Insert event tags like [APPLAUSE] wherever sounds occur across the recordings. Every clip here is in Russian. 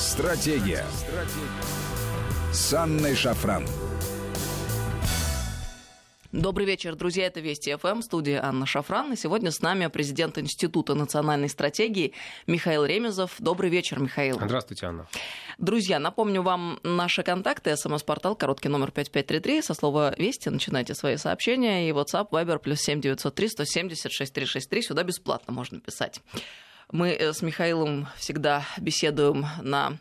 Стратегия. Стратегия. С Анной Шафран. Добрый вечер, друзья. Это Вести ФМ, студия Анна Шафран. И сегодня с нами президент Института национальной стратегии Михаил Ремезов. Добрый вечер, Михаил. Здравствуйте, Анна. Друзья, напомню вам наши контакты. СМС-портал, короткий номер 5533. Со слова «Вести» начинайте свои сообщения. И WhatsApp, Viber, плюс 7903 170 6363. Сюда бесплатно можно писать. Мы э, с Михаилом всегда беседуем на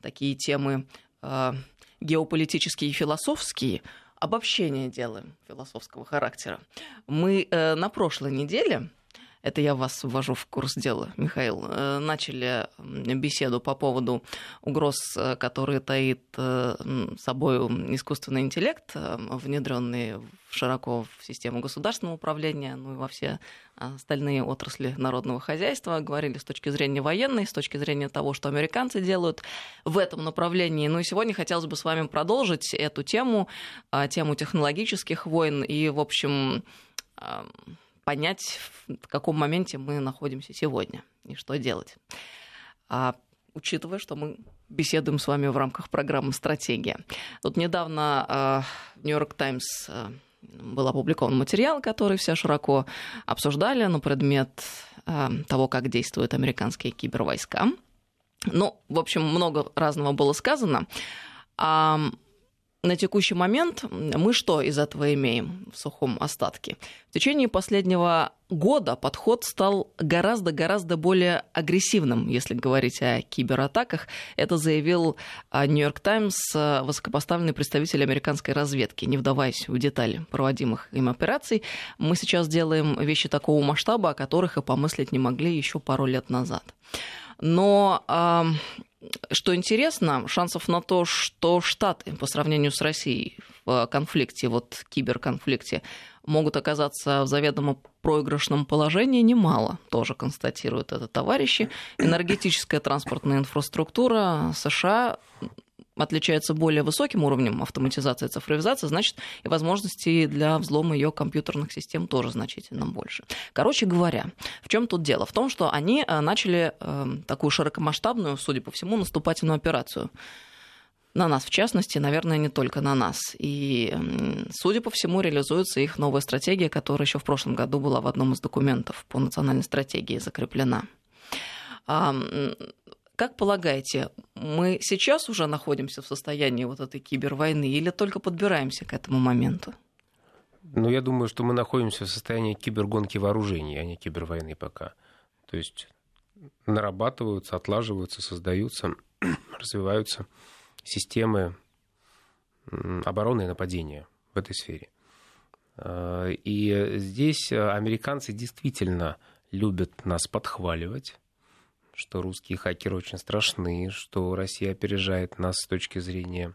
такие темы э, геополитические и философские – обобщение делаем философского характера. Мы э, на прошлой неделе это я вас ввожу в курс дела, Михаил, э, начали беседу по поводу угроз, э, которые таит э, собой искусственный интеллект, внедренный широко в систему государственного управления, ну и во все остальные отрасли народного хозяйства. Говорили с точки зрения военной, с точки зрения того, что американцы делают в этом направлении. Ну и сегодня хотелось бы с вами продолжить эту тему, тему технологических войн и, в общем, понять, в каком моменте мы находимся сегодня и что делать. А учитывая, что мы беседуем с вами в рамках программы «Стратегия». Тут недавно а, в «Нью-Йорк Таймс» а, был опубликован материал, который все широко обсуждали на предмет а, того, как действуют американские кибервойска. Ну, в общем, много разного было сказано на текущий момент мы что из этого имеем в сухом остатке? В течение последнего года подход стал гораздо-гораздо более агрессивным, если говорить о кибератаках. Это заявил Нью-Йорк Таймс, высокопоставленный представитель американской разведки. Не вдаваясь в детали проводимых им операций, мы сейчас делаем вещи такого масштаба, о которых и помыслить не могли еще пару лет назад. Но что интересно, шансов на то, что Штаты по сравнению с Россией в конфликте, вот киберконфликте, могут оказаться в заведомо проигрышном положении немало, тоже констатируют это товарищи. Энергетическая транспортная инфраструктура США отличается более высоким уровнем автоматизации и цифровизации, значит, и возможностей для взлома ее компьютерных систем тоже значительно больше. Короче говоря, в чем тут дело? В том, что они э, начали э, такую широкомасштабную, судя по всему, наступательную операцию на нас, в частности, наверное, не только на нас. И, судя по всему, реализуется их новая стратегия, которая еще в прошлом году была в одном из документов по национальной стратегии закреплена. Как полагаете, мы сейчас уже находимся в состоянии вот этой кибервойны или только подбираемся к этому моменту? Ну, я думаю, что мы находимся в состоянии кибергонки вооружений, а не кибервойны пока. То есть нарабатываются, отлаживаются, создаются, [CLEARS THROAT] развиваются системы обороны и нападения в этой сфере. А, и здесь американцы действительно любят нас подхваливать что русские хакеры очень страшны, что Россия опережает нас с точки зрения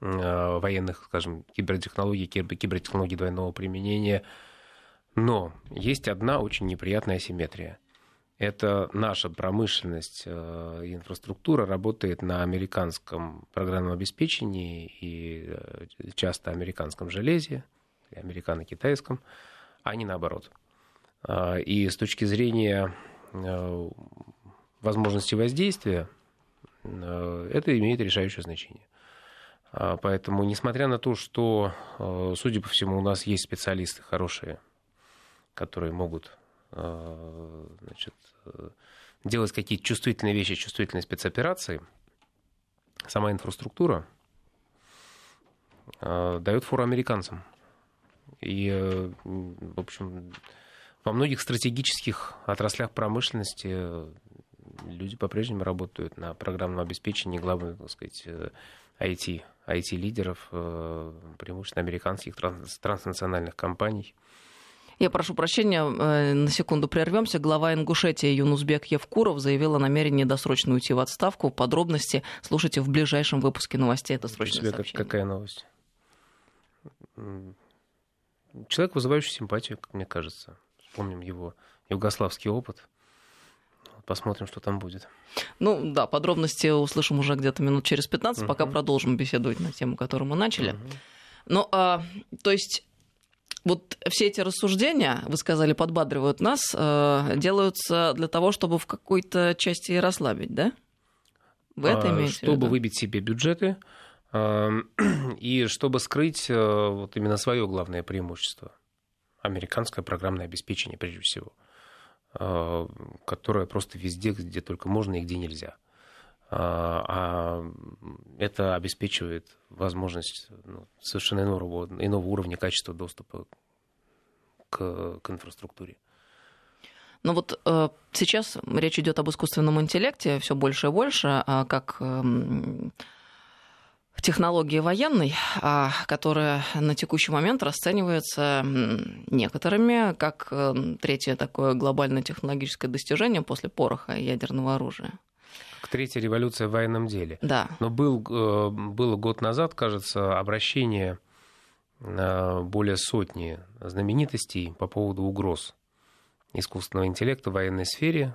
э, военных, скажем, кибертехнологий, кибертехнологий двойного применения. Но есть одна очень неприятная асимметрия. Это наша промышленность э, и инфраструктура работает на американском программном обеспечении и э, часто американском железе, американо-китайском, а не наоборот. И с точки зрения Э, возможности воздействия, э, это имеет решающее значение. А, поэтому, несмотря на то, что, э, судя по всему, у нас есть специалисты хорошие, которые могут значит, делать какие-то чувствительные вещи, чувствительные спецоперации, сама инфраструктура дает фору американцам. И, в общем, во многих стратегических отраслях промышленности э, люди по-прежнему работают на программном обеспечении главных, так сказать, IT, э, IT-лидеров, э, преимущественно американских транснациональных компаний. Я прошу прощения, на секунду прервемся. Глава Ингушетии Юнусбек Евкуров заявил о намерении досрочно уйти в отставку. Подробности слушайте в ближайшем выпуске новостей. Это срочное сообщение. Какая новость? Человек, вызывающий симпатию, как мне кажется помним его югославский опыт. Посмотрим, что там будет. Ну да, подробности услышим уже где-то минут через 15, угу. пока продолжим беседовать на тему, которую мы начали. Угу. Ну, а, то есть вот все эти рассуждения, вы сказали, подбадривают нас, э, делаются для того, чтобы в какой-то части расслабить, да? Вы это имеете Чтобы в виду? выбить себе бюджеты [CLEARS THROAT] и чтобы скрыть вот именно свое главное преимущество. Американское программное обеспечение, прежде всего, которое просто везде, где только можно и где нельзя. А это обеспечивает возможность ну, совершенно иного, иного уровня качества доступа к, к инфраструктуре. Ну вот э, сейчас речь идет об искусственном интеллекте все больше и больше, а как э, технологии военной, а, которая на текущий момент расценивается некоторыми как э, третье такое глобальное технологическое достижение после пороха и ядерного оружия. Как третья революция в военном деле. Да. Но был, э, было год назад, кажется, обращение более сотни знаменитостей по поводу угроз искусственного интеллекта в военной сфере.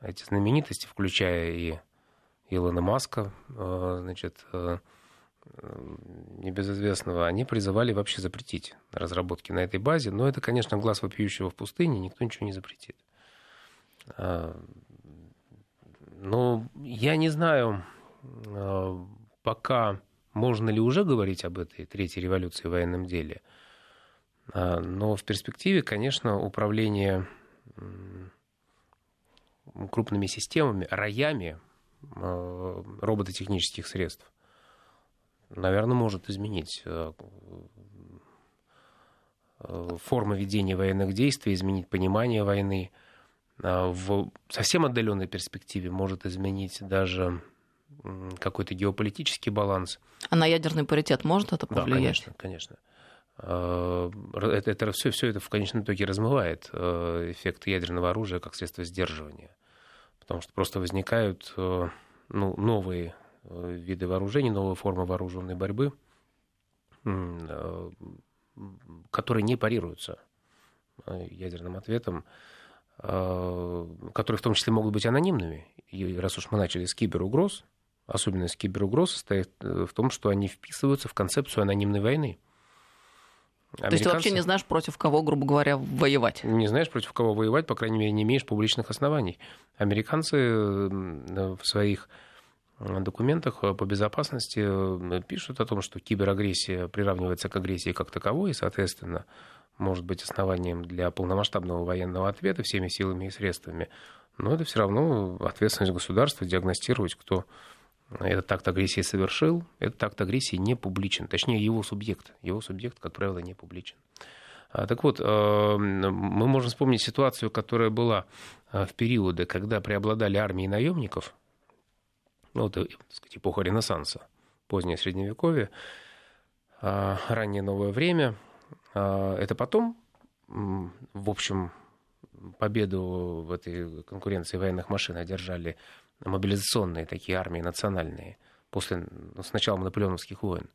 Эти знаменитости, включая и Илона Маска, э, значит, э, небезызвестного, они призывали вообще запретить разработки на этой базе. Но это, конечно, глаз вопиющего в пустыне, никто ничего не запретит. Но я не знаю, пока можно ли уже говорить об этой третьей революции в военном деле. Но в перспективе, конечно, управление крупными системами, роями робототехнических средств, наверное, может изменить а, формы ведения военных действий, изменить понимание войны. В совсем отдаленной перспективе может изменить даже какой-то геополитический баланс. А на ядерный паритет может это повлиять? Да, конечно, конечно. Это, это все, все это в конечном итоге размывает э, эффект ядерного оружия как средство сдерживания. Потому что просто возникают э, ну, новые э, виды вооружений, новые формы вооруженной борьбы, которые не парируются ядерным ответом, которые в том числе могут быть анонимными. И раз уж мы начали с киберугроз, особенность киберугроз состоит э, в том, что они вписываются в концепцию анонимной войны. Американцы... То есть ты вообще не знаешь, против кого, грубо говоря, воевать? Не знаешь, против кого воевать, по крайней мере, не имеешь публичных оснований. Американцы в своих э, документах по безопасности э, пишут о том, что киберагрессия приравнивается к агрессии как таковой, и, соответственно, может быть основанием для полномасштабного военного ответа всеми силами и средствами. Но это все равно ответственность государства диагностировать, кто этот акт агрессии совершил, этот акт агрессии не публичен, точнее его субъект, его субъект, как правило, не публичен. А, так вот, э, мы можем вспомнить ситуацию, которая была э, в периоды, когда преобладали армии наемников, ну, вот, так сказать, эпоха Ренессанса, позднее Средневековье, а, раннее новое время. А, это потом, в общем, победу в этой конкуренции военных машин одержали мобилизационные такие армии национальные после ну, с начала наполеоновских войн.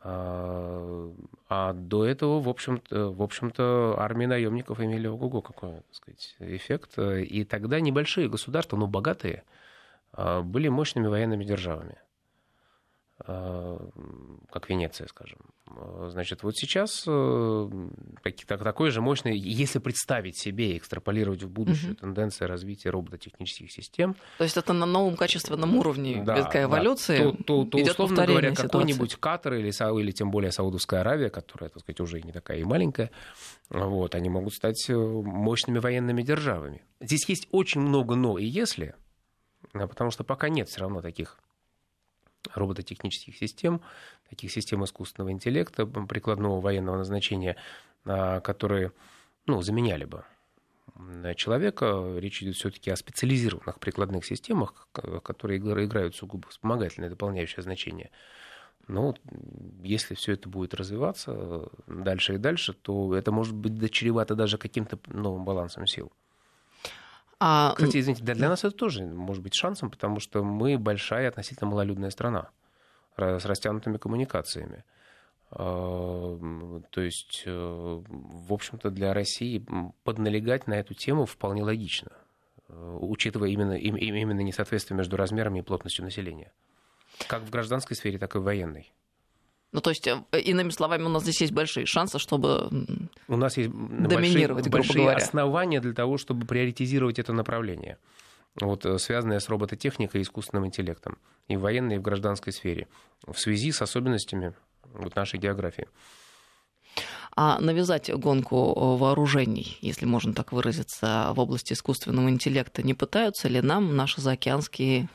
А, а до этого, в общем-то, в общем-то, армии наемников имели ого-го какой, так сказать, эффект. И тогда небольшие государства, но богатые, а, были мощными военными державами. Э, как Венеция, скажем. Э, значит, вот сейчас э, такой же мощный, если представить себе и экстраполировать в будущее угу. тенденция развития робототехнических систем. То есть это на новом качественном уровне да, такая эволюция. Да, то, то, то идет условно говоря, какой-нибудь Катар или, или тем более Саудовская Аравия, которая, так сказать, уже не такая и маленькая, вот, они могут стать мощными военными державами. Здесь есть очень много но и если, потому что пока нет все равно таких робототехнических систем, таких систем искусственного интеллекта, прикладного военного назначения, а, которые ну, заменяли бы человека. Речь идет все-таки о специализированных прикладных системах, которые играют сугубо вспомогательное, дополняющее значение. Но если все это будет развиваться дальше и дальше, то это может быть дочеревато даже каким-то новым балансом сил. А... Кстати, извините, для, для нас это тоже может быть шансом, потому что мы большая относительно малолюдная страна с растянутыми коммуникациями. А, то есть, э, в общем-то, для России подналегать на эту тему вполне логично, э, учитывая именно, именно несоответствие между размерами и плотностью населения. Как в гражданской сфере, так и в военной. Ну, то есть, э, иными словами, у нас здесь есть большие шансы, чтобы у нас есть доминировать, большие, большие говоря. основания для того, чтобы приоритизировать это направление. вот, э, связанные с робототехникой и искусственным интеллектом и в военной, и в гражданской сфере в связи с особенностями вот, нашей географии. А навязать гонку э, вооружений, если можно так выразиться, в области искусственного интеллекта не пытаются ли нам наши заокеанские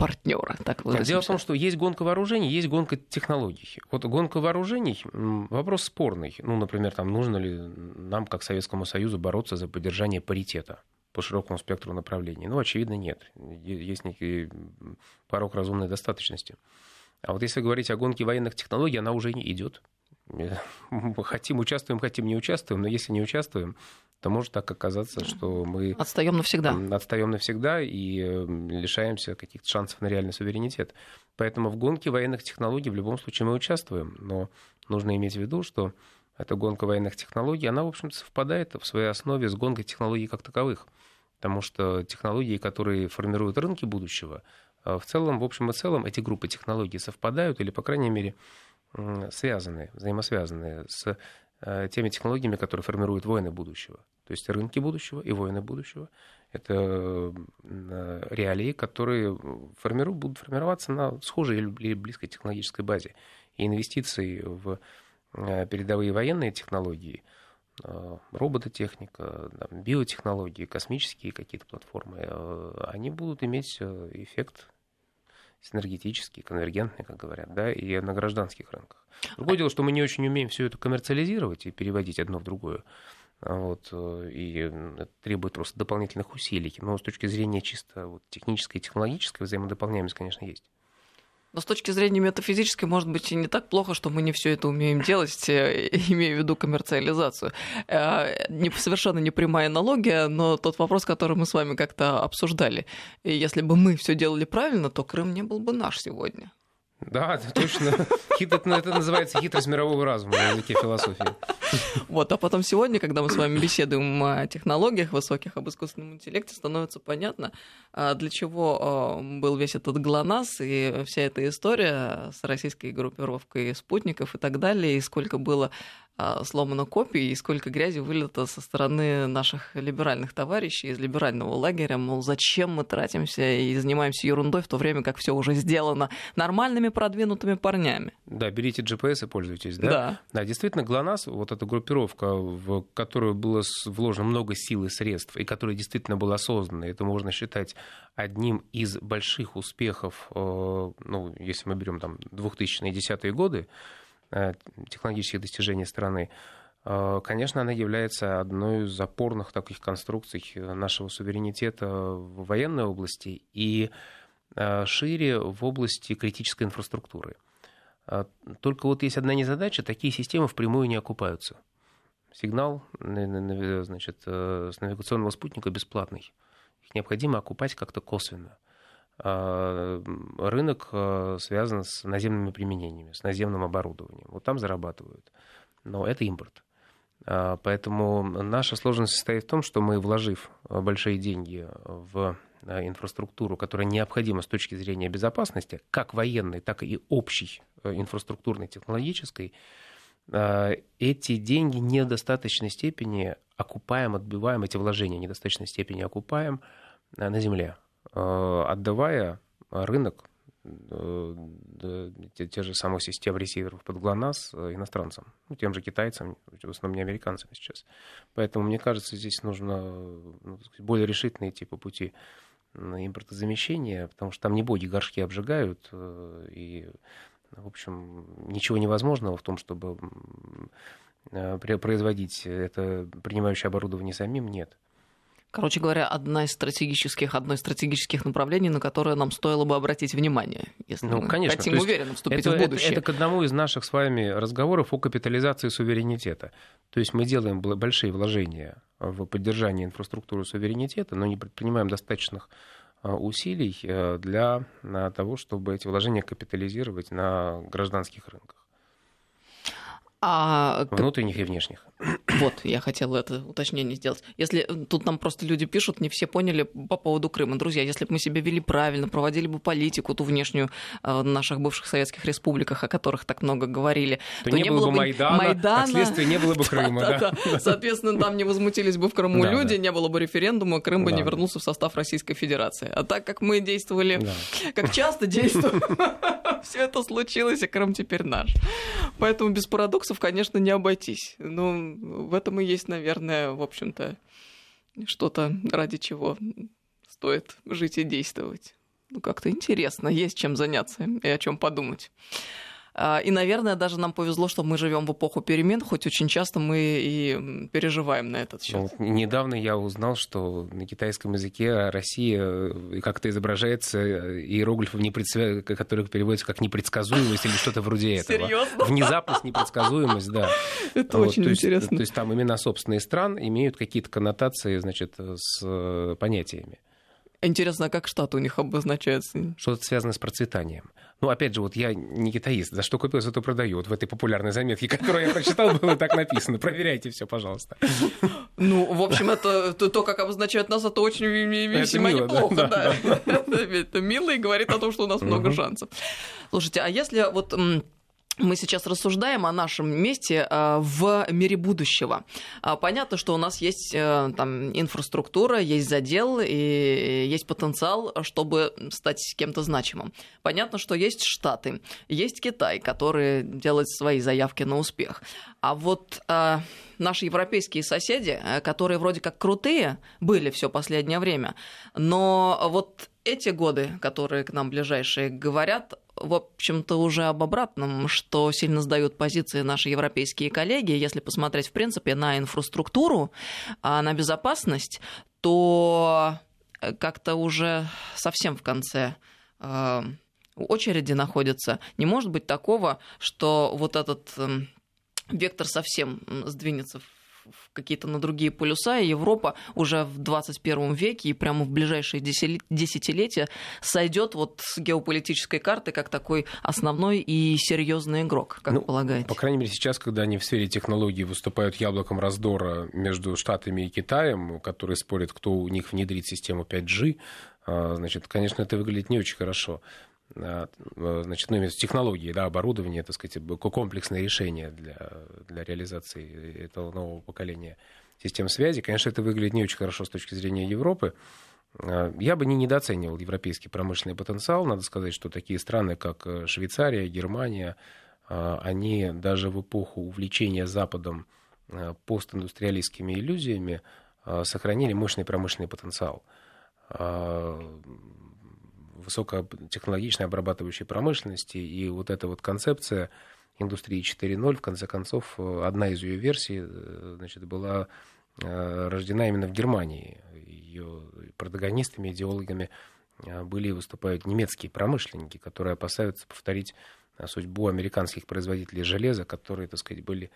партнера, так выразимся. Дело в том, что есть гонка вооружений, есть гонка технологий. Вот гонка вооружений – вопрос спорный. Ну, например, там, нужно ли нам, как Советскому Союзу, бороться за поддержание паритета по широкому спектру направлений? Ну, очевидно, нет. Есть некий порог разумной достаточности. А вот если говорить о гонке военных технологий, она уже не идет. [LAUGHS] Хотим участвуем, хотим не участвуем, но если не участвуем, то может так оказаться, что мы... Отстаем навсегда. Отстаем навсегда и лишаемся каких-то шансов на реальный суверенитет. Поэтому в гонке военных технологий в любом случае мы участвуем. Но нужно иметь в виду, что эта гонка военных технологий, она, в общем-то, совпадает в своей основе с гонкой технологий как таковых. Потому что технологии, которые формируют рынки будущего, э, в целом, в общем и целом, эти группы технологий совпадают или, по крайней мере, связаны, взаимосвязаны с теми технологиями, которые формируют войны будущего. То есть рынки будущего и войны будущего. Это э, реалии, которые формируют, будут формироваться на схожей или близкой технологической базе. И инвестиции в э, передовые военные технологии, робототехника, биотехнологии, космические какие-то платформы, они будут иметь эффект синергетический, конвергентный, как говорят, да, и на гражданских рынках. Другое дело, что мы не очень умеем все это коммерциализировать и переводить одно в другое. А вот, э, и требует просто дополнительных усилий. Но с точки зрения чисто вот, технической и технологической взаимодополняемость, конечно, есть. Но с точки зрения метафизической, может быть, и не так плохо, что мы не все это умеем делать, э, [LAUGHS] имея в виду коммерциализацию. Э, не, совершенно не прямая аналогия, но тот вопрос, который мы с вами как-то обсуждали. И если бы мы все делали правильно, то Крым не был бы наш сегодня. Да, точно. Ну, это называется хитрость мирового разума на языке философии. Вот, а потом сегодня, когда мы с вами беседуем о технологиях высоких, об искусственном интеллекте, становится понятно, а, для чего а, был весь этот ГЛОНАСС и вся эта история с российской группировкой спутников и так далее, и сколько было сломано копий, и сколько грязи вылито со стороны наших либеральных товарищей из либерального лагеря, мол, зачем мы тратимся и занимаемся ерундой в то время, как все уже сделано нормальными продвинутыми парнями. Да, берите GPS и пользуйтесь, да? Да. Да, действительно, ГЛОНАСС, вот эта группировка, в которую было вложено много сил и средств, и которая действительно была создана, это можно считать одним из больших успехов, э, ну, если мы берем там 2010-е годы, технологических достижений страны, э, конечно, она является одной из опорных таких конструкций нашего суверенитета в военной области и э, шире в области критической инфраструктуры. Только вот есть одна незадача, такие системы впрямую не окупаются. Сигнал значит, с навигационного спутника бесплатный. Их необходимо окупать как-то косвенно – рынок а, связан с наземными применениями, с наземным оборудованием. Вот там зарабатывают. Но это импорт. А, поэтому наша сложность состоит в том, что мы, вложив большие деньги в инфраструктуру, которая необходима с точки зрения безопасности, как военной, так и общей инфраструктурной, технологической, эти деньги недостаточной степени окупаем, отбиваем, эти вложения недостаточной степени окупаем на земле. Э, отдавая рынок э, те же самых систем ресиверов под ГЛОНАСС э, иностранцам, ну, тем же китайцам, в основном не американцам сейчас. Поэтому, мне кажется, здесь нужно ну, более решительно идти по пути импортозамещения, потому что там не боги горшки обжигают, и, в общем, ничего невозможного в том, чтобы производить это принимающее оборудование самим, нет. Короче говоря, одна из стратегических, одно из стратегических направлений, на которое нам стоило бы обратить внимание, если ну, мы конечно. хотим уверенно вступить это, в будущее. Это, это к одному из наших с вами разговоров о капитализации суверенитета. То есть мы делаем большие вложения в поддержание инфраструктуры суверенитета, но не предпринимаем достаточных а, усилий э, для того, чтобы эти вложения капитализировать на гражданских рынках. А... Внутренних и внешних. Вот, я хотела это уточнение сделать. Если тут нам просто люди пишут, не все поняли по поводу Крыма. Друзья, если бы мы себя вели правильно, проводили бы политику ту внешнюю в наших бывших советских республиках, о которых так много говорили, то, то не, не было бы Майдана, Майдана, следствие не было бы Крыма. Да, [LAUGHS] да. Да. Соответственно, там не возмутились бы в Крыму да, люди, да. не было бы референдума, Крым бы да. не вернулся в состав Российской Федерации. А так как мы действовали, да. как часто действуем, [LAUGHS] все это случилось, и Крым теперь наш. Поэтому без парадоксов, конечно, не обойтись. Ну, в этом и есть, наверное, в общем-то, что-то, ради чего стоит жить и действовать. Ну, как-то интересно, есть чем заняться и о чем подумать. А, и, наверное, даже нам повезло, что мы живем в эпоху перемен, хоть очень часто мы и переживаем на этот счет. Ну, недавно я узнал, что на китайском языке Россия э, как-то изображается э, иероглифом, непредсвя... который переводится как непредсказуемость или что-то вроде этого. Серьезно? Внезапность, непредсказуемость, да. Это вот, очень то интересно. Есть, то есть там имена собственные стран имеют какие-то коннотации, значит, с э, понятиями. Интересно, а как штат у них обозначается? Что-то связано с процветанием. Ну, опять же, вот я не китаист, за что купил, зато продаю. Вот в этой популярной заметке, которую я прочитал, было так написано. Проверяйте все, пожалуйста. Ну, в общем, это то, как обозначают нас, это очень весьма неплохо. Да, [LAUGHS] Это мило и говорит о том, что у нас много шансов. Слушайте, а если вот мы сейчас рассуждаем о нашем месте э, в мире будущего. А, понятно, что у нас есть э, там инфраструктура, есть задел и есть потенциал, чтобы стать кем-то значимым. Понятно, что есть Штаты, есть Китай, которые делают свои заявки на успех. А вот э, наши европейские соседи, которые вроде как крутые были все последнее время, но вот эти годы, которые к нам ближайшие, говорят в общем-то, уже об обратном, что сильно сдают позиции наши европейские коллеги. Если посмотреть, в принципе, на инфраструктуру, а на безопасность, то как-то уже совсем в конце э, очереди находится. Не может быть такого, что вот этот эм, вектор совсем сдвинется в какие-то на другие полюса, и Европа уже в 21 веке и прямо в ближайшие десятилетия сойдет вот с геополитической карты как такой основной и серьезный игрок, как ну, полагаете? По крайней мере, сейчас, когда они в сфере технологий выступают яблоком раздора между Штатами и Китаем, которые спорят, кто у них внедрит систему 5G, а, значит, конечно, это выглядит не очень хорошо. Э, значит, ну, технологии, да, оборудование, так сказать, комплексное решение для, для реализации этого нового поколения систем связи. Конечно, это выглядит не очень хорошо с точки зрения Европы. Э, я бы не недооценивал европейский промышленный потенциал. Надо сказать, что такие страны, как э, Швейцария, Германия, они даже в эпоху увлечения Западом постиндустриалистскими иллюзиями сохранили мощный промышленный потенциал высокотехнологичной обрабатывающей промышленности. И вот эта вот концепция индустрии 4.0, в конце концов, одна из ее версий э, значит, была э, рождена именно в Германии. Ее протагонистами, идеологами э, были и выступают немецкие промышленники, которые опасаются повторить судьбу американских производителей железа, которые, так сказать, были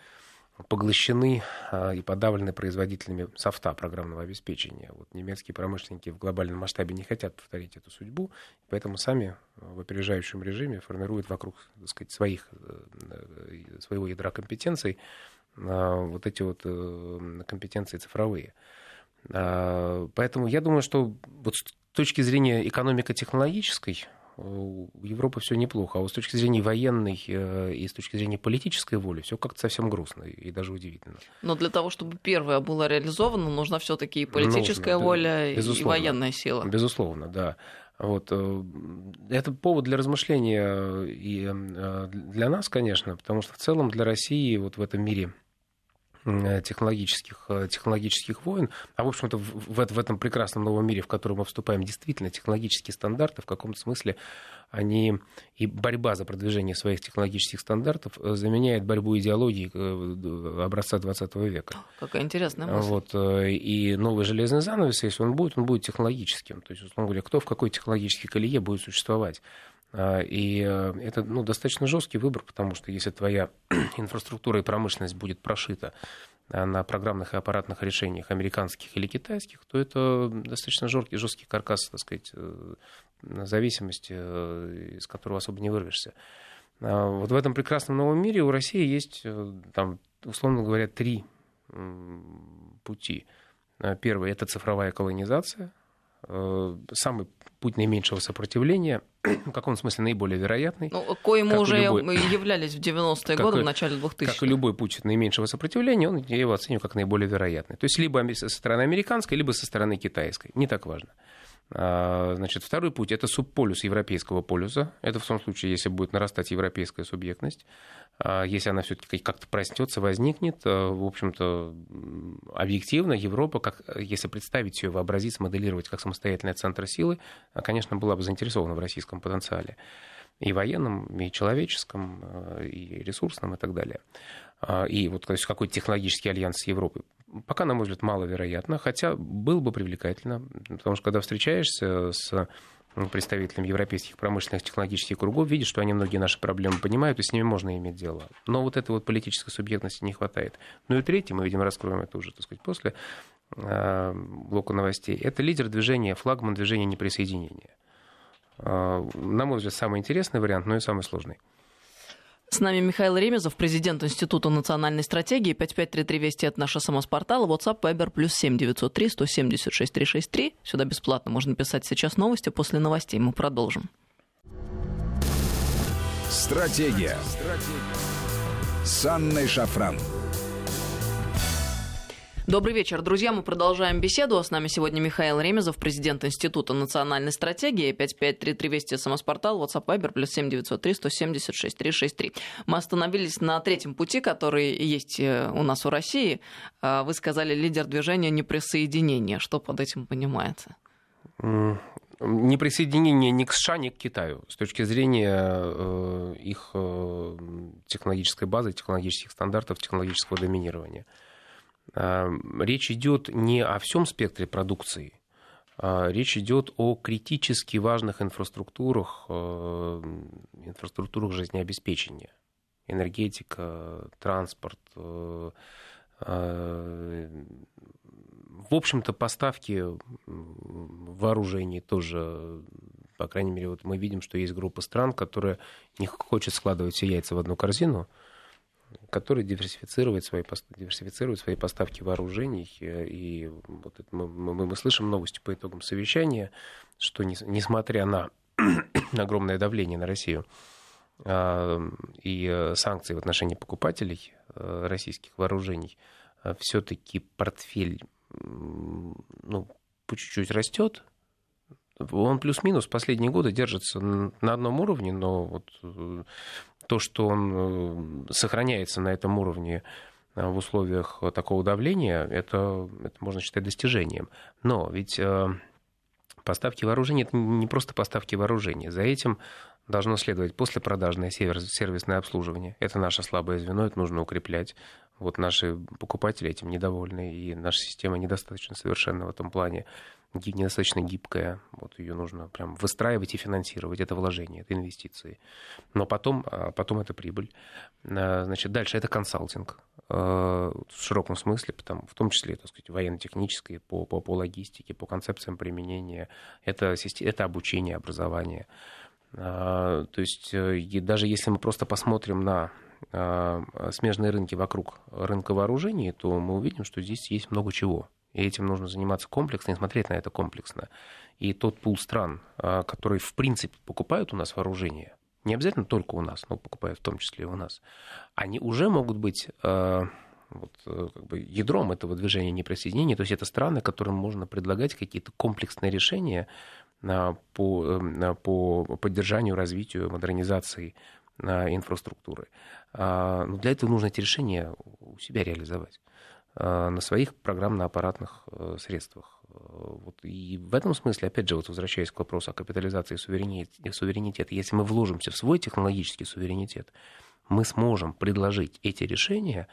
поглощены а, и подавлены производителями софта программного обеспечения. Вот немецкие промышленники в глобальном масштабе не хотят повторить эту судьбу, поэтому сами в опережающем режиме формируют вокруг так сказать, своих, э, своего ядра компетенций а, вот эти вот э, компетенции цифровые. А, поэтому я думаю, что вот с точки зрения экономико-технологической у Европы все неплохо. А вот с точки зрения военной э, и с точки зрения политической воли все как-то совсем грустно и даже удивительно. Но для того, чтобы первое было реализовано, нужна все-таки и политическая нужно, воля, безусловно, и военная сила. Безусловно, да. Вот. Э, это повод для размышления и э, для нас, конечно, потому что в целом для России вот в этом мире Э, технологических, э, технологических войн. А, в общем-то, в, в этом прекрасном новом мире, в который мы вступаем, действительно технологические стандарты в каком-то смысле они и борьба за продвижение своих технологических стандартов э, заменяет борьбу идеологии образца 20 века. Какая интересная мысль. Вот, и новый железный занавес, если он будет, он будет технологическим. То есть, условно говоря, кто в какой технологической колее будет существовать. А, и э, это ну, достаточно жесткий выбор, потому что если твоя [CLEARS THROAT] инфраструктура и промышленность будет прошита а, на программных и аппаратных решениях американских или китайских, то это достаточно жесткий, жесткий каркас, так сказать, э, зависимости, э, из которого особо не вырвешься. А, вот в этом прекрасном новом мире у России есть, там, условно говоря, три пути. Первый – это цифровая колонизация, самый путь наименьшего сопротивления, [CLEARS THROAT] в каком смысле наиболее вероятный. Ну, коим уже любой, являлись в 90-е [CLEARS THROAT] годы, в начале 2000-х. Как и любой путь наименьшего сопротивления, он, я его оцениваю как наиболее вероятный. То есть либо со стороны американской, либо со стороны китайской. Не так важно. А, значит, второй путь – это субполюс европейского полюса. Это в том случае, если будет нарастать европейская субъектность. А, если она все-таки как-то проснется, возникнет, а, в общем-то, объективно Европа, как, если представить ее, вообразить, смоделировать как самостоятельный центр силы, конечно, была бы заинтересована в российском потенциале и военном, и человеческом, и ресурсном, и так далее. И вот то есть какой-то технологический альянс с Европой пока, на мой взгляд, маловероятно, хотя было бы привлекательно, потому что когда встречаешься с представителями европейских промышленных технологических кругов, видишь, что они многие наши проблемы понимают, и с ними можно иметь дело. Но вот этой вот политической субъектности не хватает. Ну и третье, мы, видимо, раскроем это уже, так сказать, после э, блока новостей, это лидер движения, флагман движения неприсоединения. Э, на мой взгляд, самый интересный вариант, но и самый сложный. С нами Михаил Ремезов, президент Института национальной стратегии. 5533 Вести – это наш СМС-портал. WhatsApp, Viber, плюс 7903 176 363. Сюда бесплатно можно писать сейчас новости. После новостей мы продолжим. Стратегия. Стратегия. С Анной Шафран. Добрый вечер, друзья. Мы продолжаем беседу. С нами сегодня Михаил Ремезов, президент Института национальной стратегии. 5533 Вести, СМС-портал, WhatsApp, Viber, плюс 7903 176 363. Мы остановились на третьем пути, который есть э, у нас у России. А, вы сказали, лидер движения неприсоединения. Что под этим понимается? неприсоединение ни к США, ни к Китаю с точки зрения э, их э, технологической базы, технологических стандартов, технологического доминирования. Эм, речь идет не о всем спектре продукции, а речь идет о критически важных инфраструктурах, э, инфраструктурах жизнеобеспечения. Энергетика, транспорт, э, э, в общем-то, поставки вооружений тоже, по крайней мере, вот мы видим, что есть группа стран, которая не хочет складывать все яйца в одну корзину, который диверсифицирует свои, диверсифицирует свои поставки вооружений. И вот это мы, мы, мы слышим новости по итогам совещания, что не, несмотря на [CLEARS THROAT] огромное давление на Россию и санкции в отношении покупателей а, российских вооружений, все-таки портфель ну, по чуть-чуть растет, он плюс-минус последние годы держится на одном уровне, но вот э, то, что он э, сохраняется на этом уровне э, в условиях такого давления, это, это можно считать достижением. Но ведь э, поставки вооружений это не просто поставки вооружения. За этим должно следовать послепродажное сервисное обслуживание. Это наше слабое звено, это нужно укреплять. Вот наши покупатели этим недовольны, и наша система недостаточно совершенна в этом плане недостаточно гибкая, вот ее нужно прям выстраивать и финансировать, это вложение, это инвестиции. Но потом, а, потом это прибыль. А, значит, дальше это консалтинг а, в широком смысле, потому, в том числе, так сказать, военно-технические, по, по, по логистике, по концепциям применения, это, это обучение, образование. То есть э, даже если мы просто посмотрим на смежные рынки вокруг рынка вооружений, то мы увидим, что здесь есть много чего. И этим нужно заниматься комплексно и смотреть на это комплексно. И тот пул стран, а, которые в принципе покупают у нас вооружение, не обязательно только у нас, но покупают в том числе и у нас, они уже могут быть а, вот, э, как бы ядром этого движения неприсоединения. То есть это страны, которым можно предлагать какие-то комплексные решения а, по, э, по поддержанию, развитию, модернизации инфраструктуры. Но для этого нужно эти решения у себя реализовать. Э, на своих программно-аппаратных э, средствах. Э, вот. И в этом смысле, опять же, вот возвращаясь к вопросу о капитализации суверенитета, если мы вложимся в свой технологический суверенитет, мы сможем предложить эти решения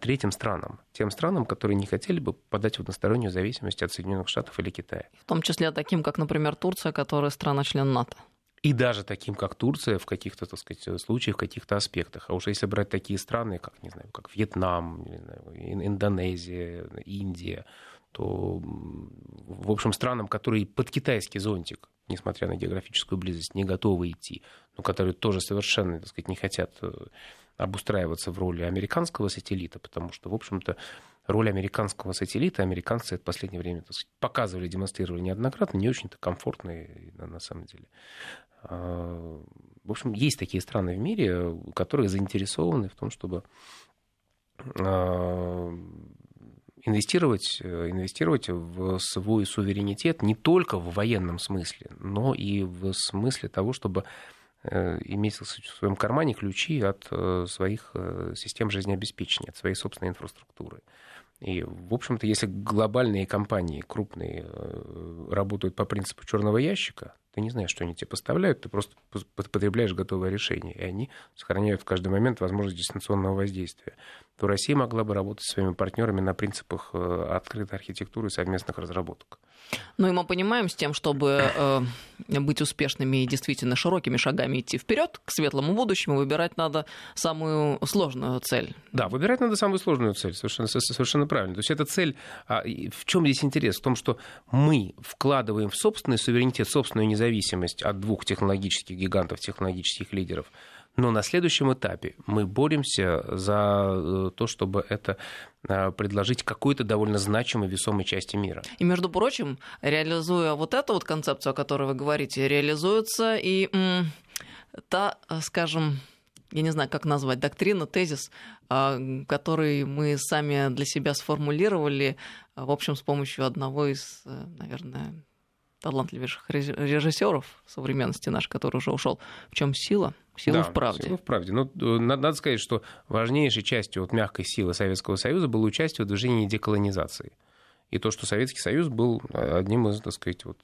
третьим странам, тем странам, которые не хотели бы подать в одностороннюю зависимость от Соединенных Штатов или Китая. В том числе таким, как, например, Турция, которая страна-член НАТО. И даже таким, как Турция, в каких-то, так сказать, случаях, в каких-то аспектах. А уж если брать такие страны, как, не знаю, как Вьетнам, не знаю, Индонезия, Индия, то, в общем, странам, которые под китайский зонтик, несмотря на географическую близость, не готовы идти, но которые тоже совершенно, так сказать, не хотят э, обустраиваться в роли американского сателлита, потому что, в общем-то, роль американского сателлита. Американцы в последнее время так сказать, показывали, демонстрировали неоднократно, не очень-то комфортные на самом деле. А, в общем, есть такие страны в мире, которые заинтересованы в том, чтобы а, инвестировать, инвестировать в свой суверенитет не только в военном смысле, но и в смысле того, чтобы э, иметь в своем кармане ключи от э, своих э, систем жизнеобеспечения, от своей собственной инфраструктуры. И, в общем-то, если глобальные компании, крупные, работают по принципу черного ящика, ты не знаешь, что они тебе поставляют, ты просто потребляешь готовое решение, и они сохраняют в каждый момент возможность дистанционного воздействия то Россия могла бы работать с своими партнерами на принципах э, открытой архитектуры и совместных разработок. Ну и мы понимаем, с тем, чтобы э, быть успешными и действительно широкими шагами идти вперед к светлому будущему, выбирать надо самую сложную цель. Да, выбирать надо самую сложную цель, совершенно, совершенно правильно. То есть эта цель, а, в чем здесь интерес? В том, что мы вкладываем в собственный суверенитет, собственную независимость от двух технологических гигантов, технологических лидеров – но на следующем этапе мы боремся за э, то, чтобы это э, предложить какой-то довольно значимой, весомой части мира. И, между прочим, реализуя вот эту вот концепцию, о которой вы говорите, реализуется и м, та, скажем, я не знаю, как назвать, доктрина, тезис, а, который мы сами для себя сформулировали, в общем, с помощью одного из, э, наверное, талантливейших режиссеров современности наш, который уже ушел. В чем сила? Сила да, в правде. Сила в правде. Ну, надо сказать, что важнейшей частью вот мягкой силы Советского Союза было участие в движении деколонизации. И то, что Советский Союз был одним из, так сказать, вот,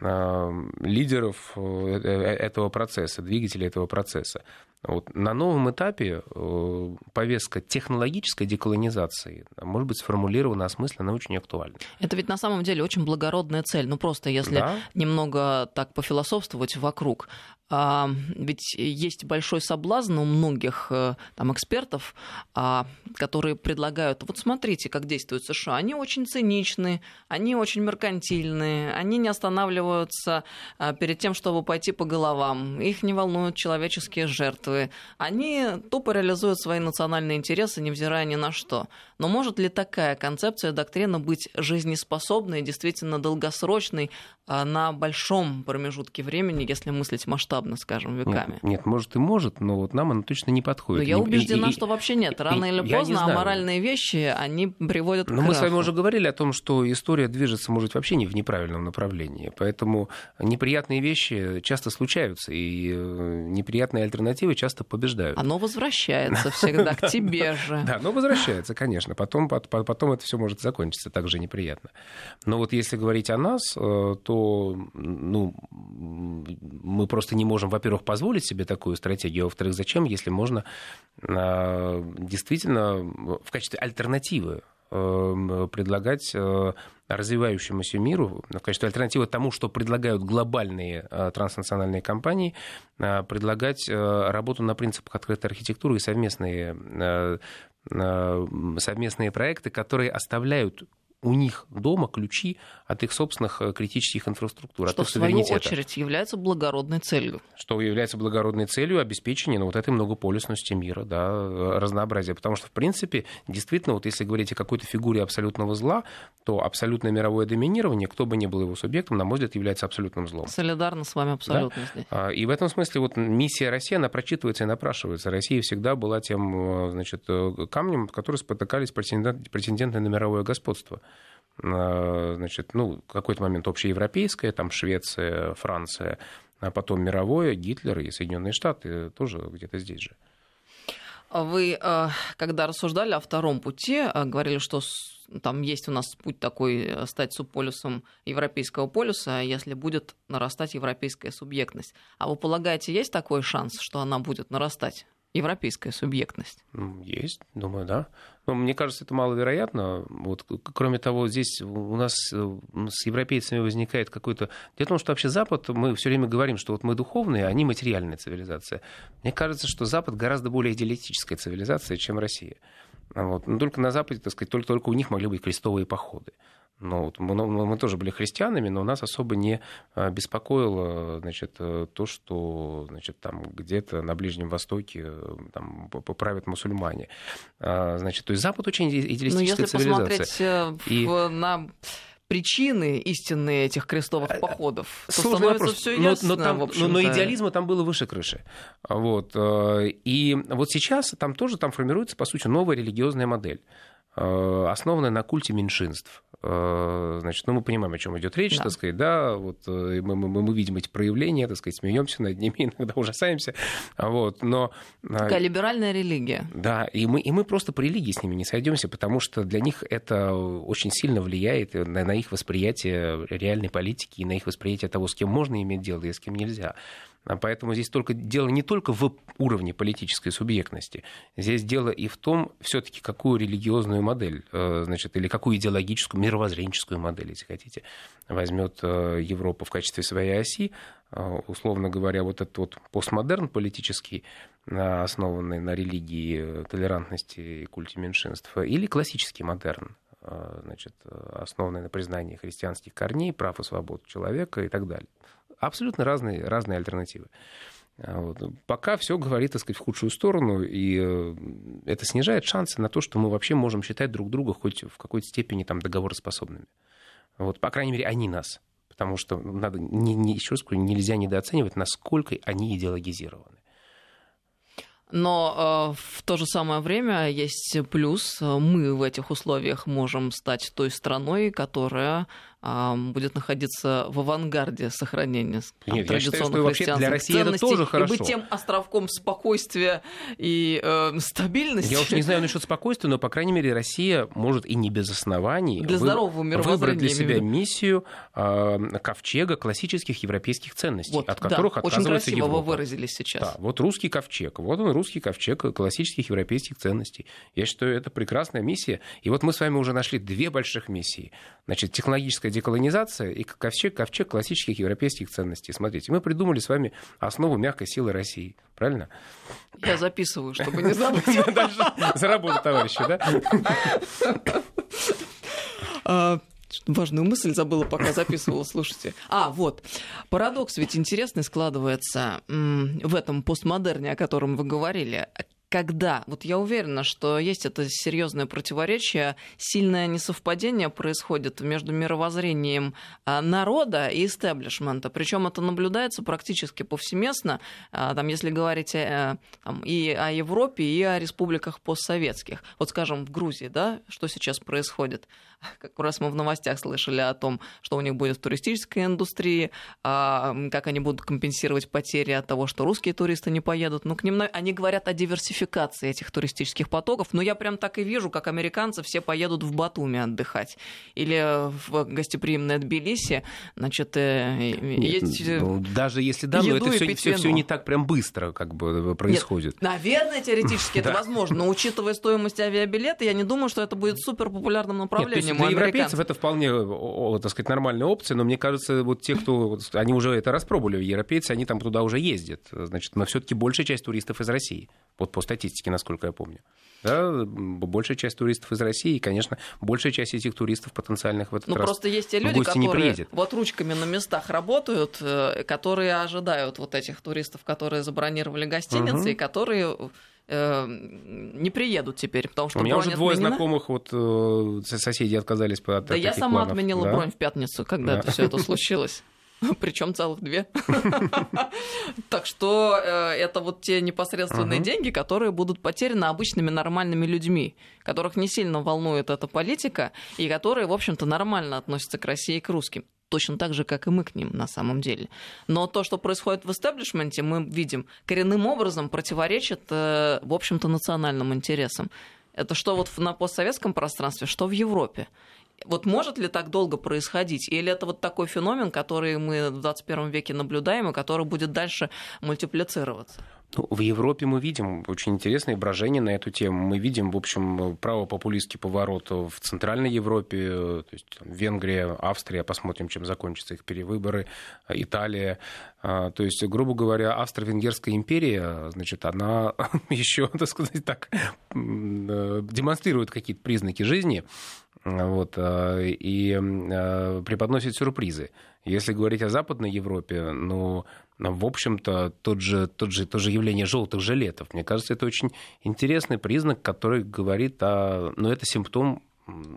лидеров э, э, этого процесса, двигателей этого процесса. Вот. На новом этапе э, повестка технологической деколонизации может быть сформулирована, осмысленно, очень актуальна. Это ведь на самом деле очень благородная цель. Ну просто если да? немного так пофилософствовать вокруг, ведь есть большой соблазн у многих э, там, экспертов, а, которые предлагают, вот смотрите, как действуют США. Они очень циничны, они очень меркантильные, они не останавливаются а, перед тем, чтобы пойти по головам. Их не волнуют человеческие жертвы. Они тупо реализуют свои национальные интересы, невзирая ни на что. Но может ли такая концепция, доктрина быть жизнеспособной, действительно долгосрочной на большом промежутке времени, если мыслить масштабно? Масштабно, скажем, веками. Нет, нет, может и может, но вот нам оно точно не подходит. Но я убеждена, и, что вообще нет. Рано и, или поздно аморальные вещи, они приводят но к Но мы с вами уже говорили о том, что история движется, может, вообще не в неправильном направлении. Поэтому неприятные вещи часто случаются, и э, неприятные альтернативы часто побеждают. Оно возвращается всегда к тебе же. [LAUGHS] Да, оно возвращается, конечно. Потом, потом это все может закончиться так же неприятно. Но вот если говорить о нас, э, то ну, мы просто не можем, во-первых, позволить себе такую стратегию, а во-вторых, зачем, если можно а, действительно в качестве альтернативы э, предлагать э, развивающемуся миру, в качестве альтернативы тому, что предлагают глобальные э, транснациональные компании, предлагать работу на принципах открытой архитектуры и совместные, совместные проекты, которые оставляют у них дома ключи от их собственных э, критических инфраструктур. Что, от в свою очередь, является благородной целью. Что является благородной целью обеспечения ну, вот этой многополюсности мира, да, э, разнообразия. Потому что, в принципе, действительно, вот если говорить о какой-то фигуре абсолютного зла, то абсолютное мировое доминирование, кто бы ни был его субъектом, на мой взгляд, является абсолютным злом. Солидарно с вами абсолютно да? здесь. И в этом смысле вот миссия России, она прочитывается и напрашивается. Россия всегда была тем э, значит, камнем, который спотыкались претенденты на мировое господство. Э, значит, ну, какой-то момент общеевропейское, там Швеция, Франция, а потом мировое, Гитлер и Соединенные Штаты тоже где-то здесь же. Вы, э, когда рассуждали о втором пути, э, говорили, что там есть у нас путь такой стать субполюсом европейского полюса, если будет нарастать европейская субъектность. А вы полагаете, есть такой шанс, что она будет нарастать? европейская субъектность? Есть, думаю, да. Но мне кажется, это маловероятно. Вот, кроме того, здесь у нас э, с европейцами возникает какой-то... Дело в том, что вообще Запад, мы все время говорим, что вот мы духовные, а они материальная цивилизация. Мне кажется, что Запад гораздо более идеалистическая цивилизация, чем Россия. Вот. Но только на Западе, так сказать, только, только у них могли быть крестовые походы. Но вот мы, мы тоже были христианами, но нас особо не а, беспокоило значит, э, то, что значит, там где-то на Ближнем Востоке э, там, поправят мусульмане. А, значит, то есть Запад очень идеалистическая цивилизация. Но если посмотреть и... на причины истинные этих крестовых э, походов, Сложный становится вопрос. все ясно. Но, но, там, но, но идеализма там было выше крыши. Вот. И вот сейчас там тоже там формируется, по сути, новая религиозная модель основанная на культе меньшинств. Э, значит, ну, мы понимаем, о чем идет речь, да. так сказать, да, вот э, мы, мы, мы видим эти проявления, так сказать, смеемся над ними, [LAUGHS] иногда ужасаемся, вот, но... Э, Такая либеральная религия. Да, и мы, и мы просто по религии с ними не сойдемся, потому что для них это очень сильно влияет на, на их восприятие реальной политики и на их восприятие того, с кем можно иметь дело и с кем нельзя. А поэтому здесь только дело не только в уровне политической субъектности. Здесь дело и в том, все-таки какую религиозную модель, значит, или какую идеологическую, мировоззренческую модель, если хотите, возьмет э, Европа в качестве своей оси. Э, условно говоря, вот этот вот постмодерн политический, основанный на религии, толерантности и культе меньшинства, или классический модерн, значит, основанный на признании христианских корней, прав и свобод человека и так далее. Абсолютно разные, разные альтернативы. А вот. Пока все говорит, так сказать, в худшую сторону, и э, это снижает шансы на то, что мы вообще можем считать друг друга хоть в какой-то степени там, договороспособными. Вот, по крайней мере, они нас. Потому что, надо, не, не, еще раз говорю, нельзя недооценивать, насколько они идеологизированы. Но э, в то же самое время есть плюс. Мы в этих условиях можем стать той страной, которая будет находиться в авангарде сохранения Нет, традиционных я считаю, для России это тоже хорошо. и быть тем островком спокойствия и э, стабильности. Я уж не знаю насчет спокойствия, но, по крайней мере, Россия может и не без оснований для вы, здорового выбрать для себя миссию э, ковчега классических европейских ценностей, вот, от которых да, отказывается очень красиво Европа. вы выразились сейчас. Да, вот русский ковчег. Вот он, русский ковчег классических европейских ценностей. Я считаю, это прекрасная миссия. И вот мы с вами уже нашли две больших миссии. Значит, технологическая деколонизация и ковчег, ковчег классических европейских ценностей. Смотрите, мы придумали с вами основу мягкой силы России. Правильно? Я записываю, чтобы не [LAUGHS] забыть. За работу, товарищи, да? А, важную мысль забыла, пока записывала, слушайте. А, вот. Парадокс ведь интересный складывается в этом постмодерне, о котором вы говорили когда, вот я уверена, что есть это серьезное противоречие, сильное несовпадение происходит между мировоззрением а, народа и истеблишмента. Причем это наблюдается практически повсеместно, а, там, если говорить э, там, и о Европе, и о республиках постсоветских. Вот, скажем, в Грузии, да, что сейчас происходит? [LAUGHS] Как раз мы в новостях слышали о том, что у них будет в туристической индустрии, а, как они будут компенсировать потери от того, что русские туристы не поедут. Ну, к ним они говорят о диверсификации этих туристических потоков, но я прям так и вижу, как американцы все поедут в Батуми отдыхать или в гостеприимное Тбилиси, значит, э, есть э, ну, даже если да, но это все, все, все не так прям быстро как бы происходит. Нет, наверное, теоретически это [LAUGHS] возможно, но учитывая стоимость авиабилета, я не думаю, что это будет супер популярным направлением для европейцев это вполне, так сказать, нормальная опция, но мне кажется, вот те, кто, они уже это распробовали, европейцы, они там туда уже ездят. Значит, но все-таки большая часть туристов из России, вот по статистике, насколько я помню. Да, большая часть туристов из России, и, конечно, большая часть этих туристов потенциальных в этот ну, раз просто есть те люди, которые вот ручками на местах работают, э, которые ожидают вот этих туристов, которые забронировали гостиницы, угу. и которые э, не приедут теперь, потому что У меня уже двое отменена. знакомых вот э, соседей отказались по от Да я сама планов. отменила да? бронь в пятницу, когда да. это все это [LAUGHS] случилось. [LAUGHS] Причем целых две. [LAUGHS] Так что э, это вот те непосредственные деньги, которые будут потеряны обычными нормальными людьми, которых не сильно волнует эта политика, и которые, в общем-то, нормально относятся к России и к русским точно так же, как и мы к ним на самом деле. Но то, что происходит в истеблишменте, мы видим, коренным образом противоречит, э, в общем-то, национальным интересам. Это что вот на постсоветском пространстве, что в Европе. Вот может ли так долго происходить? Или это вот такой феномен, который мы в 21 веке наблюдаем, и который будет дальше мультиплицироваться? Ну, в Европе мы видим очень интересные брожения на эту тему. Мы видим, в общем, правопопулистский поворот в Центральной Европе, то есть там, Венгрия, Австрия, посмотрим, чем закончатся их перевыборы, Италия. А, то есть, грубо говоря, Австро-Венгерская империя, значит, она [LAUGHS] еще, так сказать, так, демонстрирует какие-то признаки жизни вот, а, и а, преподносит сюрпризы. Если говорить о Западной Европе, ну, в общем-то, тот же, тот же, то же явление желтых жилетов, мне кажется, это очень интересный признак, который говорит о... Ну, это симптом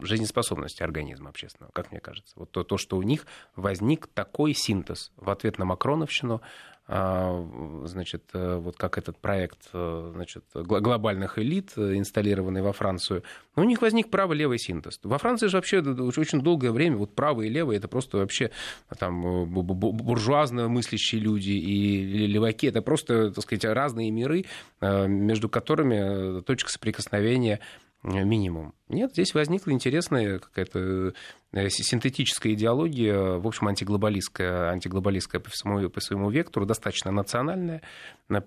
жизнеспособности организма общественного, как мне кажется. Вот то, то, что у них возник такой синтез в ответ на Макроновщину, значит, э, вот как этот проект э, значит, глобальных элит, э, инсталлированный во Францию, у них возник правый-левый синтез. Во Франции же вообще очень долгое время вот правый и левый это просто вообще там буржуазно мыслящие люди и леваки, это просто, так сказать, разные миры, между которыми точка соприкосновения минимум. Нет, здесь возникла интересная какая-то э, синтетическая идеология, в общем, антиглобалистская, антиглобалистская по своему, по своему вектору, достаточно национальная,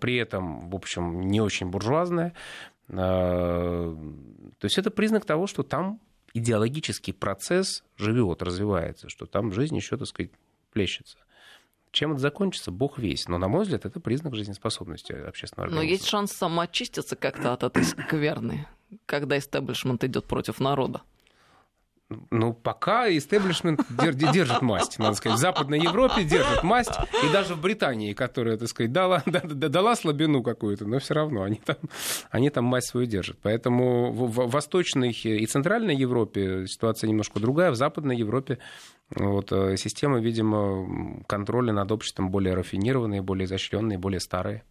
при этом, в общем, не очень буржуазная. А, то есть это признак того, что там идеологический процесс живет, развивается, что там жизнь еще, так сказать, плещется. Чем это закончится, бог весь. Но, на мой взгляд, это признак жизнеспособности общественного организма. Но есть шанс самоочиститься как-то от этой скверны когда истеблишмент идет против народа? Ну, пока истеблишмент держит масть, надо сказать. В Западной Европе держит масть, и даже в Британии, которая, так сказать, дала, [LAUGHS] дала слабину какую-то, но все равно они там, они там масть свою держат. Поэтому в Восточной и Центральной Европе ситуация немножко другая. В Западной Европе вот, э, система, видимо, контроля над обществом более рафинированные, более изощренные, более старые.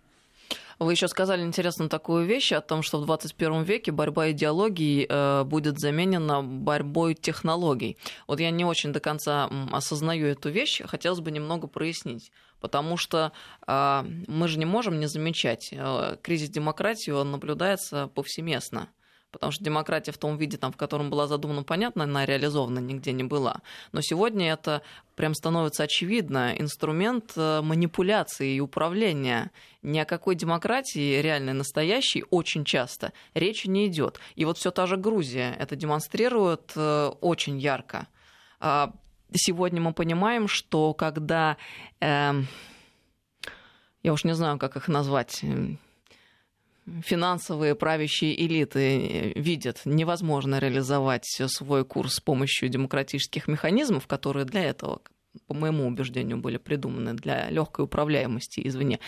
Вы еще сказали интересную такую вещь о том, что в 21 веке борьба идеологий э, будет заменена борьбой технологий. Вот я не очень до конца осознаю эту вещь, хотелось бы немного прояснить. Потому что э, мы же не можем не замечать, э, кризис демократии он наблюдается повсеместно потому что демократия в том виде, там, в котором была задумана, понятно, она реализована нигде не была. Но сегодня это прям становится очевидно, инструмент э, манипуляции и управления. Ни о какой демократии реальной, настоящей, очень часто речи не идет. И вот все та же Грузия это демонстрирует э, очень ярко. А, сегодня мы понимаем, что когда... Э, я уж не знаю, как их назвать финансовые правящие элиты э, видят невозможно реализовать свой курс с помощью демократических механизмов, которые для этого, по моему убеждению, были придуманы для легкой управляемости извне.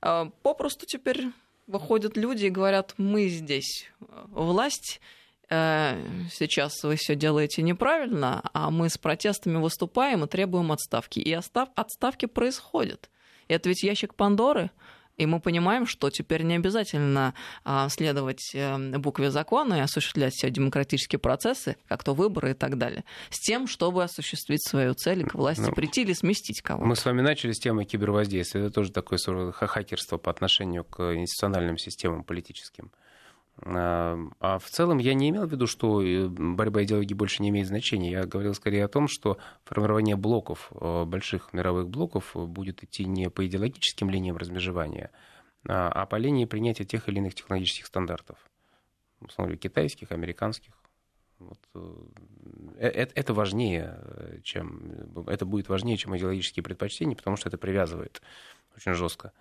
А, попросту теперь выходят люди и говорят, мы здесь э, власть, э, сейчас вы все делаете неправильно, а мы с протестами выступаем и требуем отставки. И отставки происходят. Это ведь ящик Пандоры – и мы понимаем, что теперь не обязательно а, следовать э, букве закона и осуществлять все демократические процессы, как то выборы и так далее, с тем, чтобы осуществить свою цель к власти ну, прийти или сместить кого-то. Мы с вами начали с темы кибервоздействия. Это тоже такое хакерство по отношению к институциональным системам политическим. А в целом я не имел в виду, что э, борьба идеологии больше не имеет значения. Я говорил скорее о том, что формирование блоков, э, больших мировых блоков, будет идти не по идеологическим линиям размежевания, а, а по линии принятия тех или иных технологических стандартов. Условно, китайских, американских. Вот. Это, это важнее, чем... Это будет важнее, чем идеологические предпочтения, потому что это привязывает очень жестко.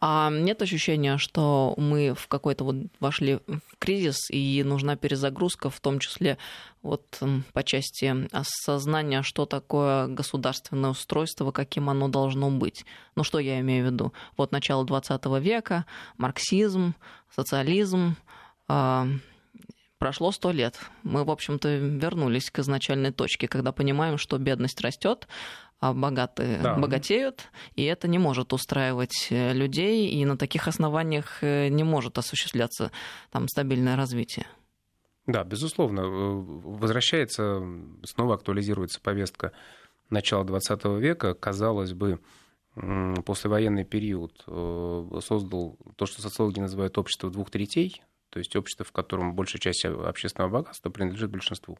А нет ощущения, что мы в какой-то вот вошли в кризис, и нужна перезагрузка, в том числе вот по части осознания, что такое государственное устройство, каким оно должно быть. Ну что я имею в виду? Вот начало 20 века, марксизм, социализм, а, прошло сто лет. Мы, в общем-то, вернулись к изначальной точке, когда понимаем, что бедность растет, а богатые да. богатеют, и это не может устраивать э, людей, и на таких основаниях э, не может осуществляться там стабильное развитие. Да, безусловно. Э, возвращается, снова актуализируется повестка начала XX века. Казалось бы, послевоенный период создал то, что социологи называют общество двух третей, то есть общество, в котором большая часть общественного богатства принадлежит большинству.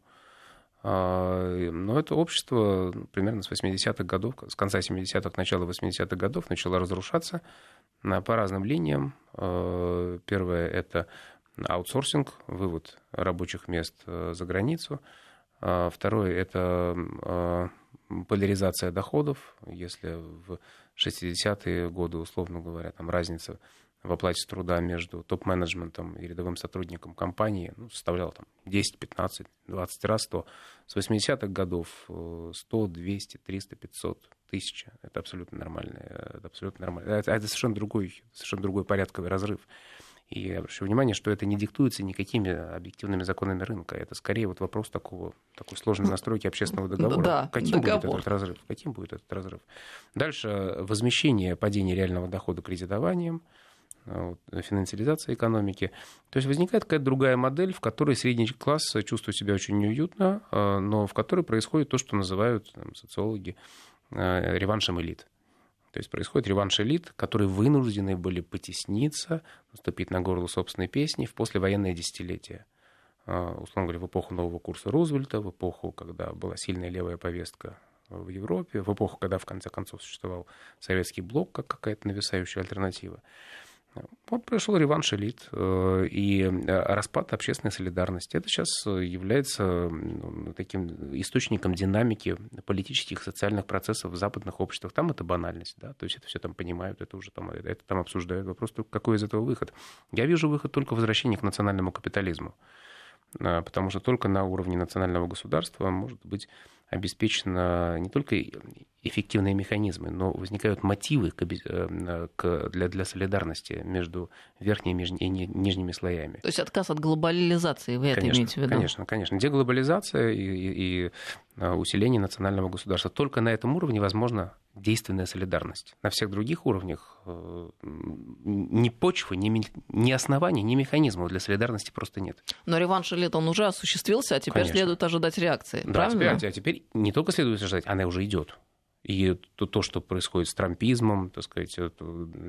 А, но это общество примерно с 80-х годов, с конца 70-х, начала 80-х годов начало разрушаться. по разным линиям. Первое – это аутсорсинг, вывод рабочих мест за границу. Второе – это поляризация доходов. Если в 60-е годы, условно говоря, там разница в оплате труда между топ-менеджментом и рядовым сотрудником компании ну, составляла там, 10, 15, 20 раз, то с 80-х годов 100, 200, 300, 500, тысяча. Это абсолютно нормально. Это абсолютно нормально. Это, это совершенно, другой, совершенно другой порядковый разрыв. И я обращаю внимание, что это не диктуется никакими объективными законами рынка. Это скорее вот вопрос такого, такой сложной настройки общественного договора. Да, Каким договор. будет этот разрыв? Каким будет этот разрыв? Дальше возмещение падения реального дохода кредитованием финансилизация экономики. То есть возникает какая-то другая модель, в которой средний класс чувствует себя очень неуютно, а, но в которой происходит то, что называют там, социологи а, реваншем элит. То есть происходит реванш элит, которые вынуждены были потесниться, наступить на горло собственной песни в послевоенное десятилетие. А, условно говоря, в эпоху нового курса Рузвельта, в эпоху, когда была сильная левая повестка в Европе, в эпоху, когда в конце концов существовал советский блок как какая-то нависающая альтернатива. Вот пришел реванш элит э, и э, распад общественной солидарности. Это сейчас является таким источником динамики политических, социальных процессов в западных обществах. Там это банальность, да, то есть это все там понимают, это уже там, это там обсуждают. Вопрос только, какой из этого выход. Я вижу выход только в возвращении к национальному капитализму, э, потому что только на уровне национального государства может быть обеспечено не только эффективные механизмы, но возникают мотивы э, для, для солидарности между верхними и нижними слоями. То есть отказ от глобализации, вы конечно, это имеете в виду? Конечно, конечно. Деглобализация и, и, и э, усиление национального государства. Только на этом уровне возможно действенная солидарность. На всех других уровнях э, ни почвы, ни, ни оснований, ни механизмов для солидарности просто нет. Но реванш лет он уже осуществился, а теперь Конечно. следует ожидать реакции. Да, правильно? Теперь, а теперь не только следует ожидать, она уже идет. И то, то, что происходит с трампизмом, так сказать,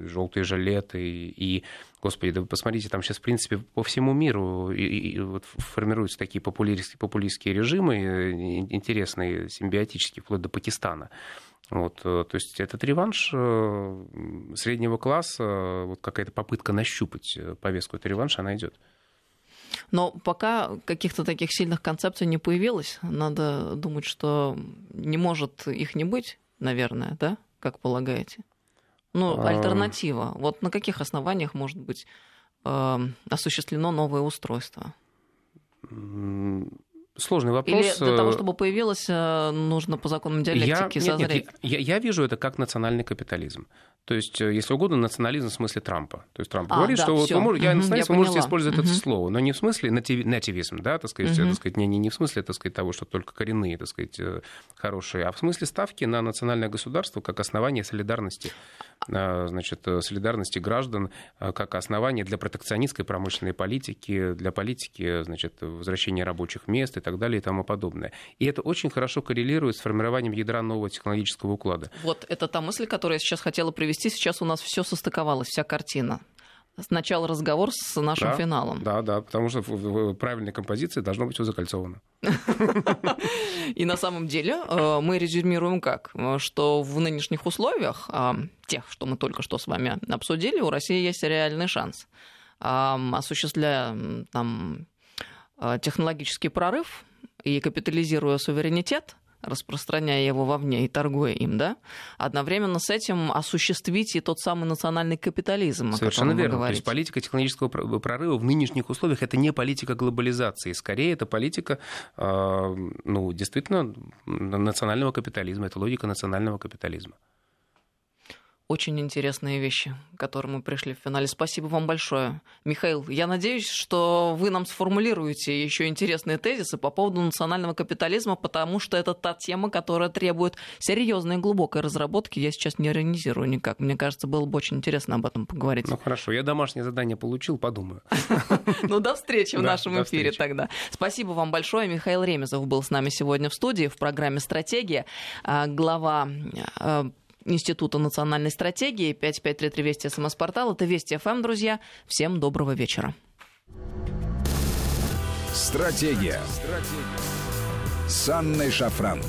желтые жилеты, и, и, господи, да вы посмотрите, там сейчас, в принципе, по всему миру и, и, вот формируются такие популистские, популистские режимы, э, интересные, симбиотические, вплоть до Пакистана. Вот, э, то есть этот реванш э, среднего класса, вот какая-то попытка нащупать повестку этого реванша, она идет. Но пока каких-то таких сильных концепций не появилось, надо думать, что не может их не быть, наверное, да, как полагаете? Ну, альтернатива. Вот на каких основаниях может быть э, осуществлено новое устройство? Сложный вопрос. Или для того, чтобы появилось, э, нужно по законам диалектики я, созреть? Нет, нет, я, я вижу это как национальный капитализм. То есть, э, если угодно, национализм в смысле Трампа. То есть Трамп а, говорит, да, что вот вы, я националист, вы можете использовать угу. это слово, но не в смысле нативизм, да, так сказать, угу. так сказать не, не, не в смысле так сказать, того, что только коренные, так сказать, э, хорошие, а в смысле ставки на национальное государство как основание солидарности а, значит, солидарности граждан как основание для протекционистской промышленной политики, для политики значит, возвращения рабочих мест и так далее и тому подобное. И это очень хорошо коррелирует с формированием ядра нового технологического уклада. Вот это та мысль, которую я сейчас хотела привести. Сейчас у нас все состыковалось, вся картина сначала разговор с нашим да, финалом. Да, да, потому что в правильной композиции должно быть все закольцовано. И на самом деле э, мы резюмируем как? Что в нынешних условиях, а, тех, что мы только что с вами обсудили, у России есть реальный шанс. Осуществляя там, э, технологический прорыв и капитализируя суверенитет, распространяя его вовне и торгуя им, да, одновременно с этим осуществить и тот самый национальный капитализм, Совершенно верно. вы То есть политика технологического прорыва в нынешних условиях это не политика глобализации, скорее это политика, а, ну, действительно, национального капитализма, это логика национального капитализма очень интересные вещи, к которым мы пришли в финале. Спасибо вам большое. Михаил, я надеюсь, что вы нам сформулируете еще интересные тезисы по поводу национального капитализма, потому что это та тема, которая требует серьезной и глубокой разработки. Я сейчас не иронизирую никак. Мне кажется, было бы очень интересно об этом поговорить. Ну хорошо, я домашнее задание получил, подумаю. [LAUGHS] Ну до встречи в нашем эфире тогда. Спасибо вам большое. Михаил Ремезов был с нами сегодня в студии в программе «Стратегия». А, глава а, Института национальной стратегии. 5533 Вести СМС-портал. Это Вести ФМ, друзья. Всем доброго вечера. Стратегия. Стратегия. С Анной Шафран.